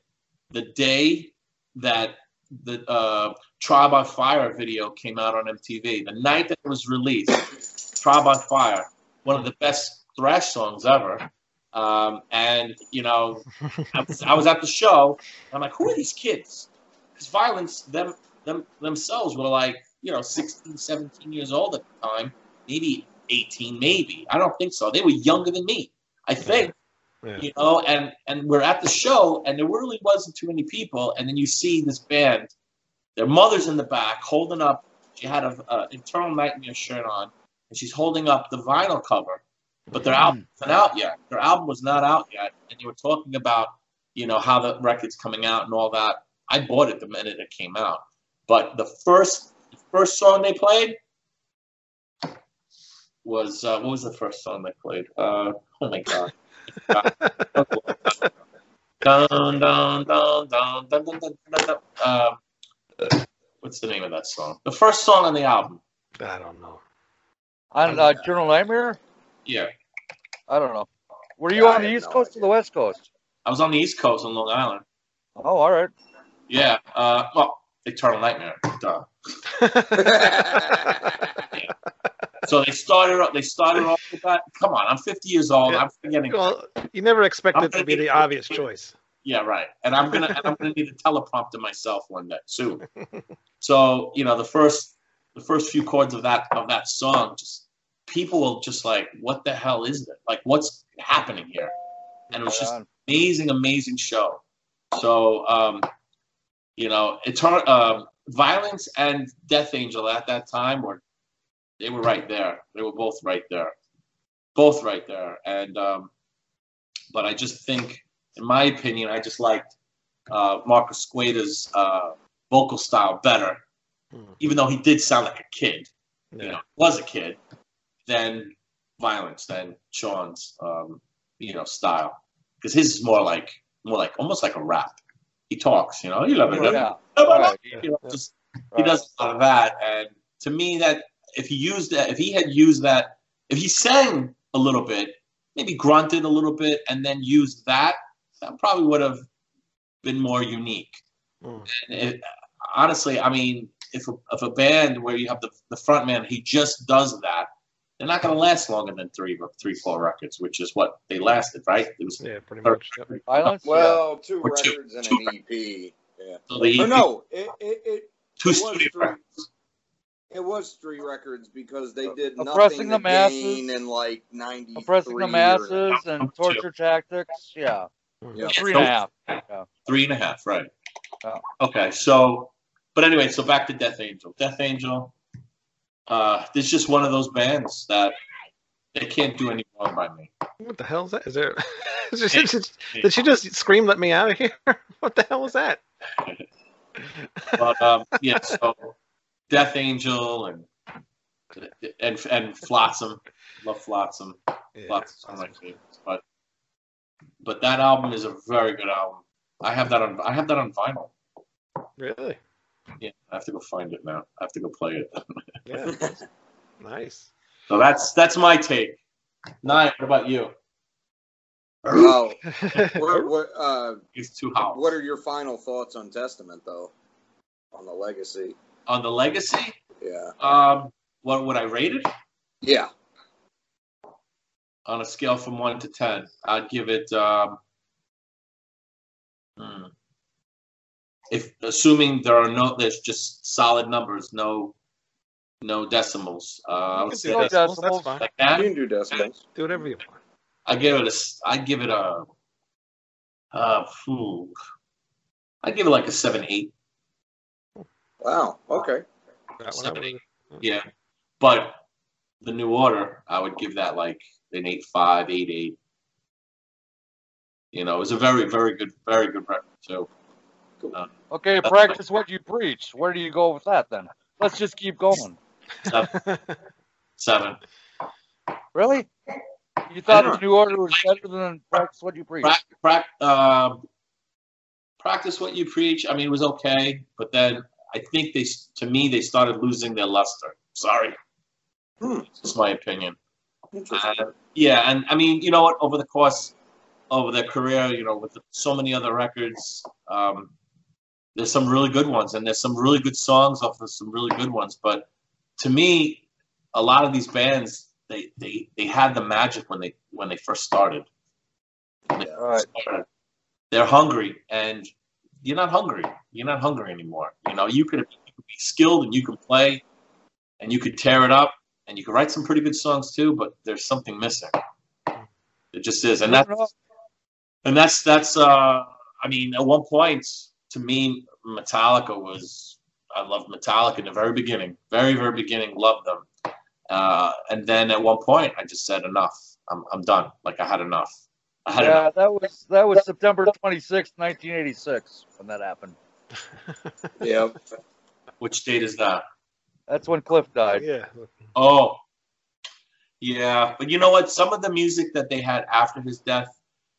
the day that the uh, Trial by Fire video came out on MTV. The night that it was released, Trial by Fire, one of the best thrash songs ever. Um, and you know, I was, I was at the show. I'm like, who are these kids? Because Violence them them themselves were like, you know, 16, 17 years old at the time, maybe 18, maybe. I don't think so. They were younger than me, I think. Yeah. You know, and and we're at the show, and there really wasn't too many people, and then you see this band, their mother's in the back holding up. She had a, a Eternal Nightmare shirt on, and she's holding up the vinyl cover, but their hmm. album wasn't out yet. Their album was not out yet, and they were talking about, you know, how the record's coming out and all that. I bought it the minute it came out, but the first first song they played was uh, what was the first song they played? Uh, oh my god. dun, dun, dun, dun, dun, dun, dun, dun, dun. Um, what's the name of that song? The first song on the album. I don't know. On uh, Eternal Nightmare? Yeah, I don't know. Were you I on the East no Coast or the West Coast? I was on the East Coast on Long Island. Oh, all right. Yeah, uh, well, Eternal Nightmare. Duh. So they started. off- They started off with that. Come on, I'm 50 years old. I'm forgetting. well, you never expect I'm it to be the obvious choice. Yeah, right. And I'm gonna and I'm gonna need a teleprompter myself one day soon. So you know, the first the first few chords of that of that song, just people will just like, what the hell is that? Like, what's happening here? And it was just amazing, amazing show. So, um, you know, Eternal, um, Violence and Death Angel at that time were they were right there. They were both right there, both right there. And um, but I just think, in my opinion, I just liked uh, Mark Osegueda's uh, vocal style better, Hmm. even though he did sound like a kid. You know, was a kid, than Violence, than Sean's, um, you know, style. Because his is more like more like almost like a rap. He talks, you know. You love it. Yeah. You know, Yeah. just he does a lot of that, and to me, that if he used that, if he had used that, if he sang a little bit, maybe grunted a little bit, and then used that, that probably would have been more unique. Mm. And it, honestly, I mean, if a, if a band where you have the the front man, he just does that, they're not going to last longer than three three four records, which is what they lasted, right? It was Yeah, pretty much. Yep. Violence? well, two Or two- records and two an EP. Yeah. so the Or no, it, it, it, two it was studio three. records. it was three records because they uh, did Oppressing nothing the masses. gain in like ninety. Oppressing the masses and torture tactics. Yeah. Yeah. Three and a half. Yeah. Three and a half, right? Yeah. Okay, so, but anyway, so back to Death Angel. Death Angel, uh, it's just one of those bands that they can't do any wrong by me. What the hell is that? Is there? Did she just- did she just scream, "Let me out of here"? What the hell was that? But um, yeah, so Death Angel and and and Flotsam, love Flotsam. Yeah, Flotsam, one of my favorites. But but that album is a very good album. I have that on I have that on vinyl. really? Yeah, I have to go find it now. I have to go play it. Yeah. nice. So that's that's my take. Nine. What about you? Oh, what, what, uh, It's two howls. what are your final thoughts on Testament, though? On the legacy? on the legacy? Yeah. Um, what would I rate it Yeah. on a scale from one to ten? I'd give it. Um, hmm. If assuming there are no, there's just solid numbers, no, no decimals. Uh, I You would can say do that's decimals, decimals. That's fine. like You can do decimals. Do whatever you want. I give it a. s- I'd give it a. Uh, phew. I'd give it like a seven, eight. Wow. Okay. That one I Seven, eight. Yeah, but the new order, I would give that like an eight five, eight eight. You know, it was a very, very good, very good record too. Okay, That's practice what you preach. Where do you go with that then? Let's just keep going. Seven, seven. Really? You thought the new order was better than practice what you preach? Prac, prac, um, practice what you preach. I mean, it was okay, but then I think they, to me, they started losing their luster. Sorry, Hmm. that's my opinion. Uh, yeah, and I mean, you know what? Over the course of their career, you know, with so many other records, um, there's some really good ones, and there's some really good songs off of some really good ones. But to me, a lot of these bands, they they they had the magic when they when they first started. They Yeah. first started. They're hungry, and you're not hungry. You're not hungry anymore. You know, you could, you could be skilled and you can play, and you could tear it up, and you could write some pretty good songs too. But there's something missing. It just is, and that's and that's that's uh I mean at one point to me Metallica was I loved Metallica in the very beginning, very very beginning, loved them, uh, and then at one point I just said enough. I'm I'm done. Like I had enough. I had enough. Yeah, that was that was September 26, 1986 when that happened. yeah. Which date is that? That's when Cliff died. yeah. Oh, yeah. But you know what? Some of the music that they had after his death,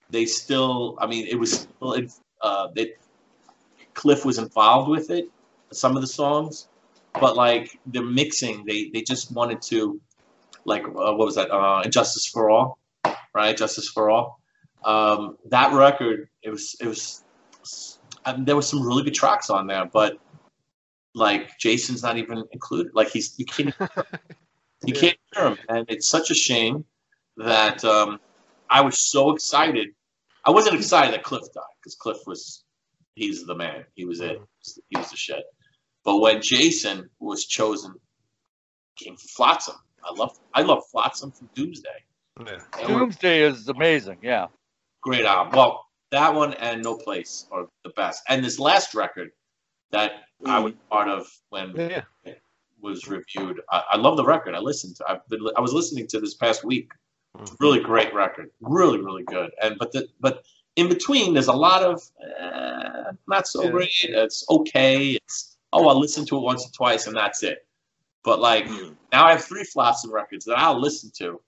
they still. I mean, it was still. It, uh, they, Cliff was involved with it. Some of the songs, but like the mixing, they they just wanted to, like, uh, what was that? Uh, Injustice for All, right? Justice for All. Um, that record, it was it was. I mean, there was some really good tracks on there, but like Jason's not even included. Like he's you can't you Yeah. can't hear him, and it's such a shame that um, I was so excited. I wasn't excited that Cliff died because Cliff was he's the man. He was it. He was the shit. But when Jason was chosen, came Flotsam. I love I love Flotsam from Doomsday. Yeah. They were Doomsday is amazing. Yeah. great album. Well, that one and No Place are the best. And this last record that I was part of when Yeah. was reviewed. I, I love the record. I listened to. I've been. I was listening to this past week. Mhm. Really great record. Really, really good. And but the but in between, there's a lot of uh, not so Yeah. great. It's okay. It's oh, I'll listen to it once or twice and that's it. But like Mm. now, I have three Flotsam records that I'll listen to,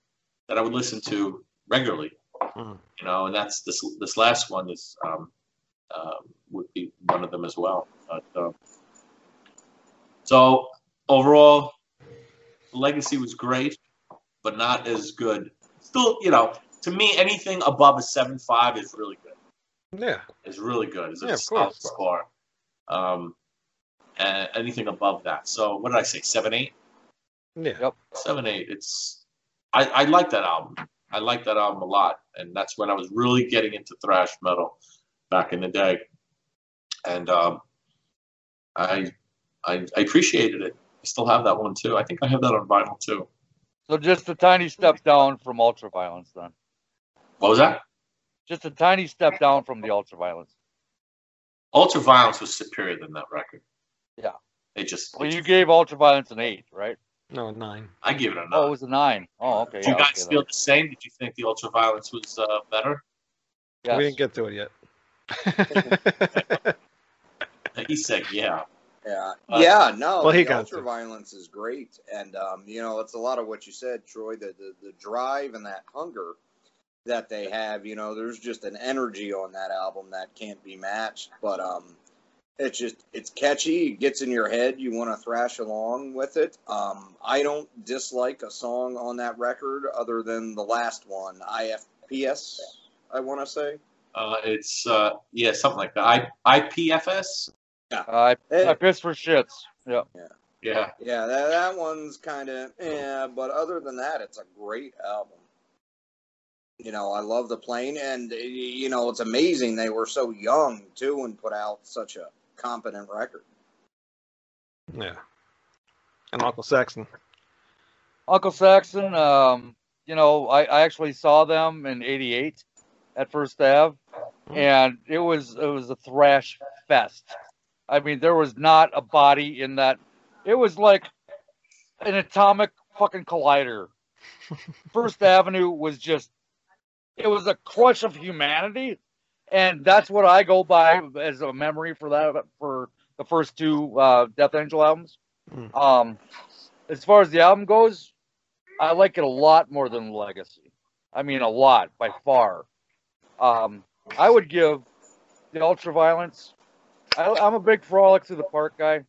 that I would listen to regularly. Mhm. You know, and that's this. This last one is um, uh, would be one of them as well. But, uh, so overall, Legacy was great, but not as good. Still, you know, to me, anything above a seven five is really good. Yeah. Is really good. Is a Yeah, of solid course. score. Um, and anything above that. So what did I say? Seven eight. Yeah. Seven eight. It's I, I like that album. I like that album a lot, and that's when I was really getting into thrash metal back in the day. And um, I, I I appreciated it. I still have that one too. I think I have that on vinyl too. So just a tiny step down from ultraviolence then. What was that? Just a tiny step down from the ultraviolence. Ultraviolence was superior than that record. Yeah. It just. Well, it you just- gave ultraviolence an eight, right? No, nine. I give it a nine. Oh, it was a nine. Oh, okay. Do you guys okay, feel the same? Did you think the ultraviolence was uh, better? then. We didn't get to it yet. He said, "Yeah." Yeah, Uh, yeah, no. well, he the got to. ultraviolence is great, and um, you know, it's a lot of what you said, Troy. The, the the drive and that hunger that they have. You know, there's just an energy on that album that can't be matched. But um, it's just it's catchy. It gets in your head. You want to thrash along with it. Um, I don't dislike a song on that record other than the last one, IFPS. I want to say. Uh, it's uh, yeah, something like that. I IPFS. I Eh, I piss for shits. Yeah. Yeah, yeah, that, that one's kind of yeah, but other than that, it's a great album. You know, I love the plane, and you know, it's amazing they were so young too and put out such a competent record. Yeah. And Uncle Saxon. Uncle Saxon, um, you know, I, I actually saw them in '88 at First Ave, and it was it was a thrash fest. I mean, there was not a body in that. It was like an atomic fucking collider. First Avenue was just, it was a crush of humanity, and that's what I go by as a memory for that for the first two uh, Death Angel albums. Hmm. Um, as far as the album goes, I like it a lot more than Legacy. I mean, a lot by far. Um, I would give the Ultraviolence. I, I'm a big Frolic through the Park guy,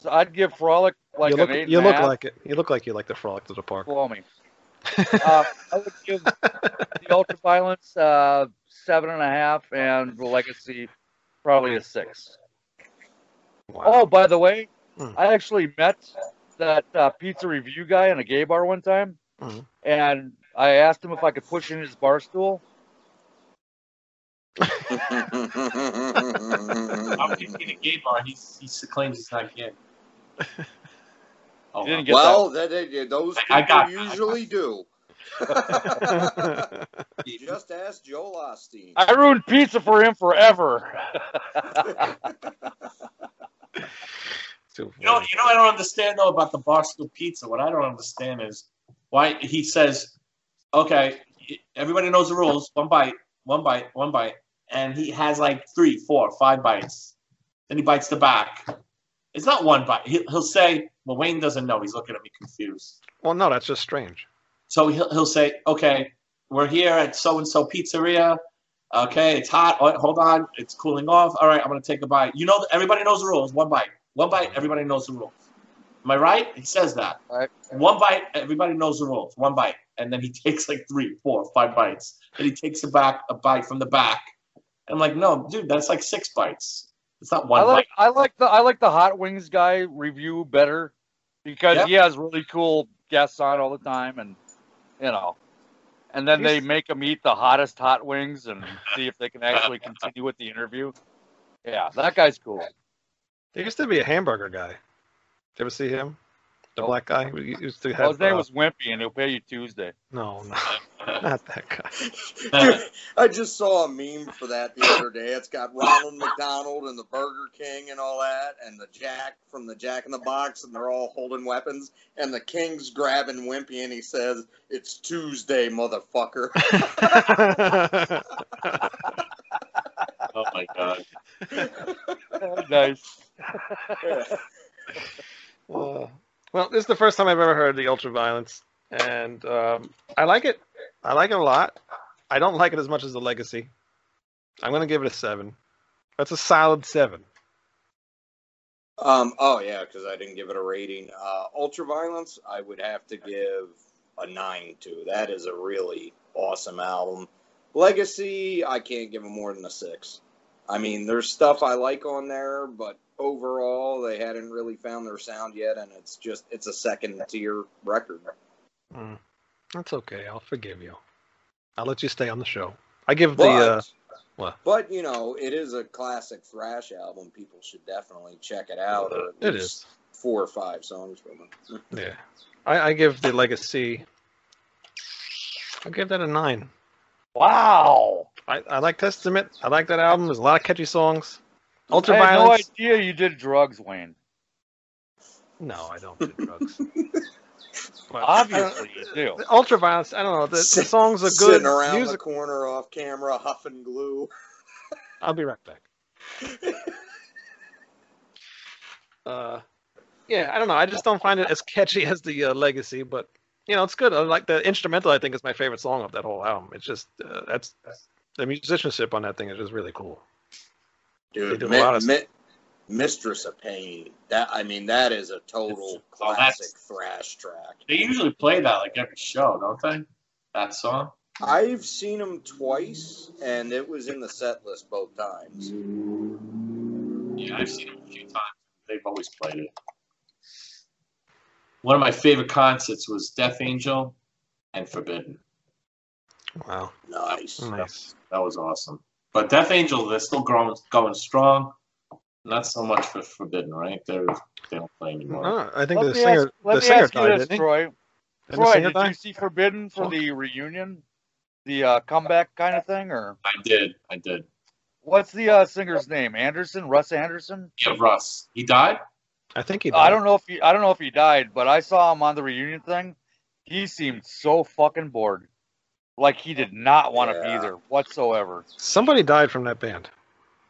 so I'd give Frolic like you look, an eight. you look like it. You look like you like the frolic to the park. Blow me. Uh, I would give the Ultraviolence uh, seven and a half, and the Legacy probably a six. Wow. Oh, by the way, Hmm. I actually met that uh, pizza review guy in a gay bar one time, Mhm. and I asked him if I could push in his bar stool. how would he be in a gay bar? He's, he claims he's not gay. Oh, You didn't get well, that, that- those people I- I got- usually do. Just ask Joel Osteen. I ruined pizza for him forever. Too You know, you know, I don't understand though about the Barstool Pizza. What I don't understand is why he says, "Okay, everybody knows the rules. One bite, one bite, one bite," and he has like three, four, five bites. Then he bites the back. It's not one bite. He'll, he'll say, "Well, Wayne doesn't know. He's looking at me confused." Well, no, that's just strange. So he'll, he'll say, "Okay, we're here at so and so pizzeria. Okay, it's hot. Oh, hold on, it's cooling off. All right, I'm gonna take a bite. You know, everybody knows the rules. One bite, one bite. Everybody knows the rules. Am I right? He says that. Right. One bite. Everybody knows the rules. One bite, and then he takes like three, four, five bites. Then he takes a back a bite from the back. I'm like, no, dude, that's like six bites. It's not one I like bite. I like the I like the Hot Wings guy review better because Yep. he has really cool guests on all the time, and you know, and then they make them eat the hottest hot wings and see if they can actually continue with the interview. Yeah, that guy's cool. There used to be a hamburger guy. Did you ever see him? The Nope. black guy who used to Well, have. his name uh, was Wimpy, and he'll pay you Tuesday. no, no, not that guy. Dude, I just saw a meme for that the other day. It's got Ronald McDonald and the Burger King and all that, and the Jack from the Jack in the Box, and they're all holding weapons. And the King's grabbing Wimpy, and he says, "It's Tuesday, motherfucker." oh my god. nice. Uh, well, this is the first time I've ever heard the Ultraviolence, and um, I like it. I like it a lot. I don't like it as much as the Legacy. I'm gonna give it a seven. That's a solid seven. Um. Oh yeah, because I didn't give it a rating. Uh, Ultraviolence, I would have to give a nine to. That is a really awesome album. Legacy, I can't give it more than a six. I mean, there's stuff I like on there, but overall, they hadn't really found their sound yet, and it's just it's a second tier record. Mm. That's okay. I'll forgive you. I'll let you stay on the show. I give But, the uh, what? but you know, it is a classic thrash album. People should definitely check it out. Or at It least is. four or five songs from it. Yeah. I, I give the Legacy. I give that a nine. Wow. I, I like Testament. I like that album. There's a lot of catchy songs. I had no idea you did drugs, Wayne. No, I don't do drugs. But Obviously, you do. The Ultraviolence. I don't know. The, the songs are good. Sitting around the Music. corner off camera, huffing glue. I'll be right back. Uh, yeah, I don't know. I just don't find it as catchy as the uh, Legacy, but you know, it's good. I like the instrumental. I think is my favorite song of that whole album. It's just uh, that's the musicianship on that thing is just really cool. Dude, do a Mistress of Pain. That I mean, that is a total Oh, that's- classic thrash track. They usually play that like every show, don't they? That song. I've seen them twice, and it was in the set list both times. Yeah, I've seen them a few times. They've always played it. One of my favorite concerts was Death Angel and Forbidden. Wow, Nice. nice. That was awesome. But Death Angel, they're still growing, going strong. Not so much for Forbidden, right? They're they don't play anymore. I think Let the me singer, ask, let the me singer ask you died, this, didn't? Troy. Didn't Troy, did die? you see Forbidden for Fuck. the reunion, the uh, comeback kind of thing, or I did, I did. what's the uh, singer's name? Anderson, Russ Anderson. Yeah, Russ. He died. I think he died. I don't know if he, I don't know if he died, but I saw him on the reunion thing. He seemed so fucking bored, like he did not want to Yeah. be there whatsoever. Somebody died from that band.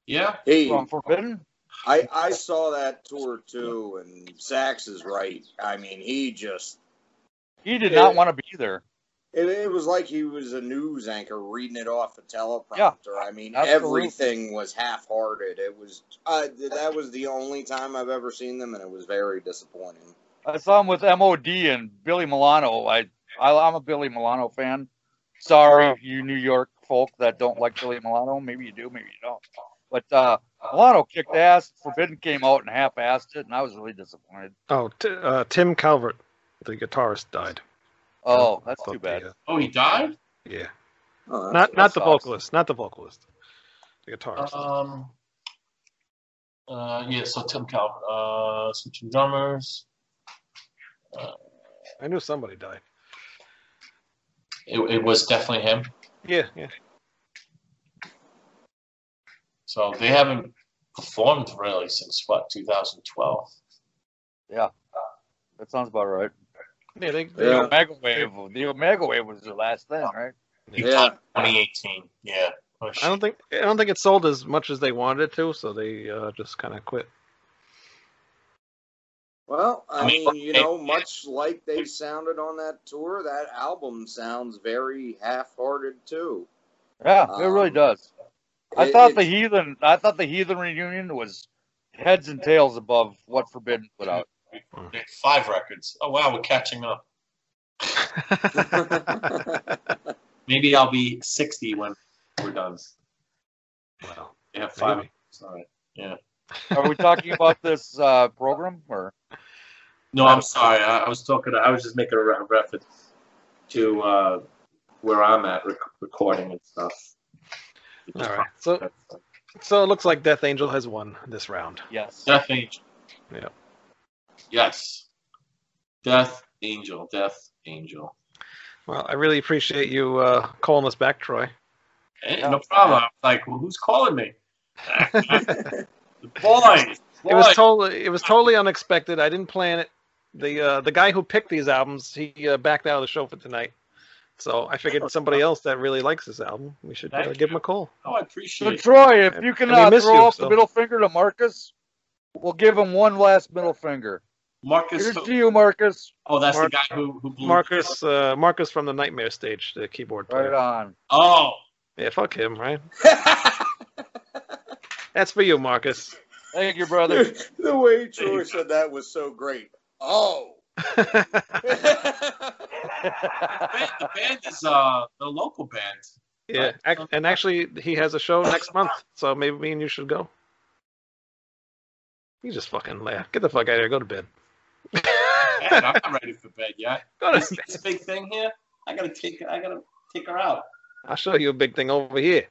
Yeah. Hey, From Forbidden, I, I saw that tour too, and Sax is right. I mean, he just he did Yeah. not want to be there. it, it was like he was a news anchor reading it off a teleprompter. I mean, absolutely. everything was half-hearted. It was uh, that was the only time I've ever seen them, and it was very disappointing. I saw him with MOD and Billy Milano. I, I I'm a Billy Milano fan. Sorry, you New York folk that don't like Billy Milano. Maybe you do, maybe you don't. But uh, Milano kicked ass. Forbidden came out and half-assed it, and I was really disappointed. Oh, t- uh, Tim Calvert, the guitarist, died. Oh, that's Fuck too bad. the, uh, Oh, he died. yeah, Oh, not not the sucks. vocalist, not the vocalist, the guitarist. Um. Uh, yeah. So Tim Calvert. Uh, switching drummers. I knew somebody died. It, it was definitely him. Yeah, yeah. So they haven't performed really since what 2012. Yeah, That sounds about right. Yeah, they, they The Yeah. Omega Wave, the Omega Wave was their last thing, right? Yeah. 2018. Yeah. Oh, I don't think I don't think it sold as much as they wanted it to, so they uh, just kind of quit. Well, I I mean, mean, you know, much like they sounded on that tour, that album sounds very half-hearted too. Yeah, it really Um, does. I It- thought the Heathen, I thought the Heathen reunion was heads and tails above what Forbidden put out. Five records. Oh wow, we're catching up. Maybe I'll be 60 when we're done. wow. They have five. Maybe. Sorry. Yeah. Are we talking about this uh, program or? No, I'm sorry. I, I was talking. I was just making a re- reference to uh, where I'm at rec- recording and stuff. All right. So so it looks like Death Angel has won this round. Yes. Death Angel. Yeah. Yes. Death Angel. Death Angel. Well, I really appreciate you uh, calling us back, Troy. Hey, no problem. I was like, well, who's calling me? the boys. It was totally it was totally unexpected. I didn't plan it. The uh, the guy who picked these albums, he uh, backed out of the show for tonight. So I figured somebody else that really likes this album, we should uh, give him a call. Oh, I So appreciate it. Troy, if you can uh, miss throw you, up so- the middle finger to Marcus, we'll give him one last middle finger. Marcus. Here's to you, Marcus. Oh, that's Mark- the guy who, who blew Marcus uh, Marcus from the Nightmare stage, the keyboard player. Right on. Oh, Yeah, fuck him, right? That's for you, Marcus. Thank you, brother. the way Troy said that was so great. Oh. The band, the band is uh the local band. yeah, ac- and actually, he has a show next month, so maybe me and you should go. You just fucking laugh. Get the fuck out of here. Go to bed. Man, I'm not ready for bed yet. Go to This, bed. this big thing here, I gotta take. I gotta take her out. I'll show you a big thing over here.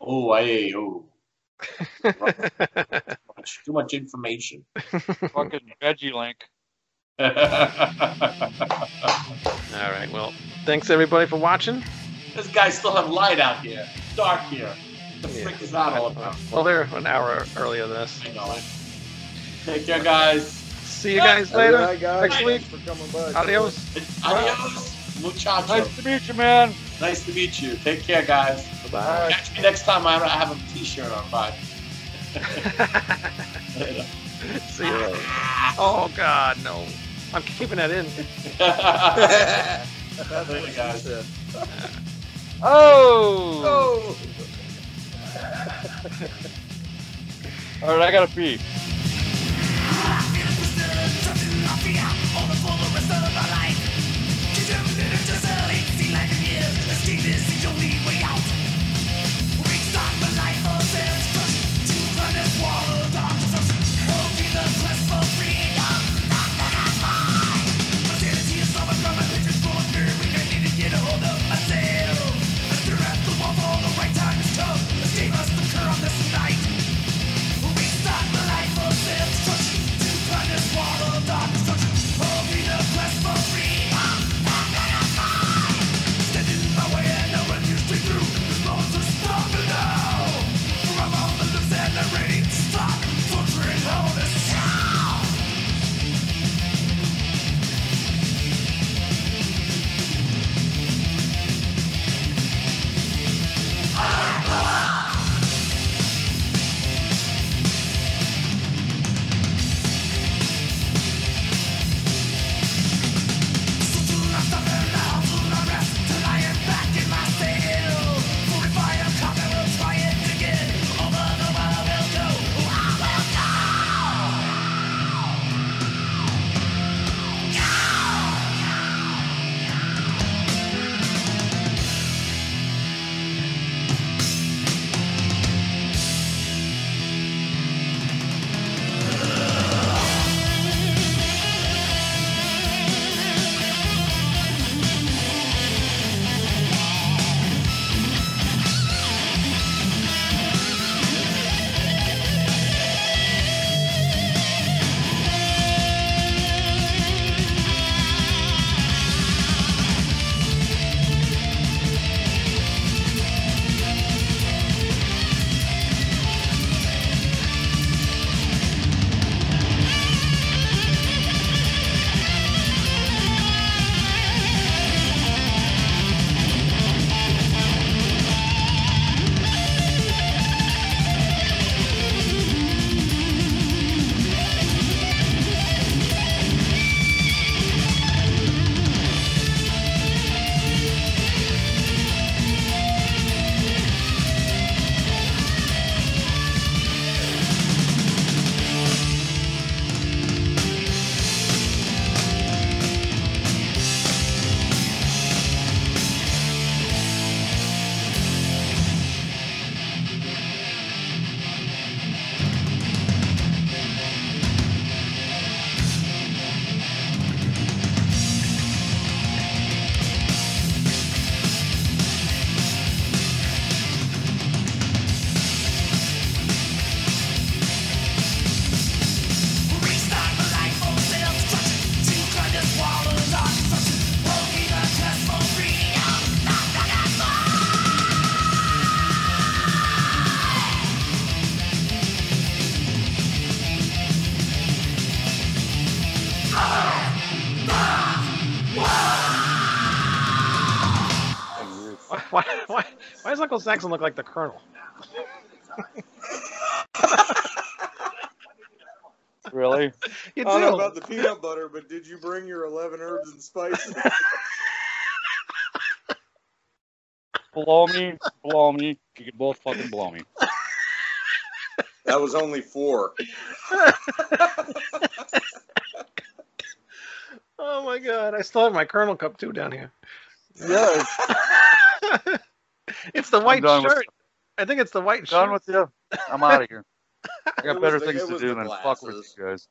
Oh, hey, oh, much, too much information. Fucking veggie link. All right. Well, thanks everybody for watching. this guy still have light out here. Dark here. The Yeah. frick is that all about? Well, they're an hour earlier than us. I know it. Take care, guys. See you guys All right, later. guys. Next week. Thanks for coming by. Adios. Adios, muchacho. Nice to meet you, man. Nice to meet you. Take care, guys. Bye. Catch me next time I I have a T-shirt on. Bye. See you later. Oh God, no. I'm keeping that in. Guys. Oh. oh. All right, I gotta pee. Why does Uncle Saxon look like the Colonel? Really? You I don't know about the peanut butter, but did you bring your 11 herbs and spices? blow me, blow me. You can both fucking blow me. that was only four. Oh my god, I still have my Colonel cup too down here. Yeah, it's the white done with- shirt. I think it's the white done shirt. with you. I'm out of here. I got better the- things to do than fuck with glasses. you guys.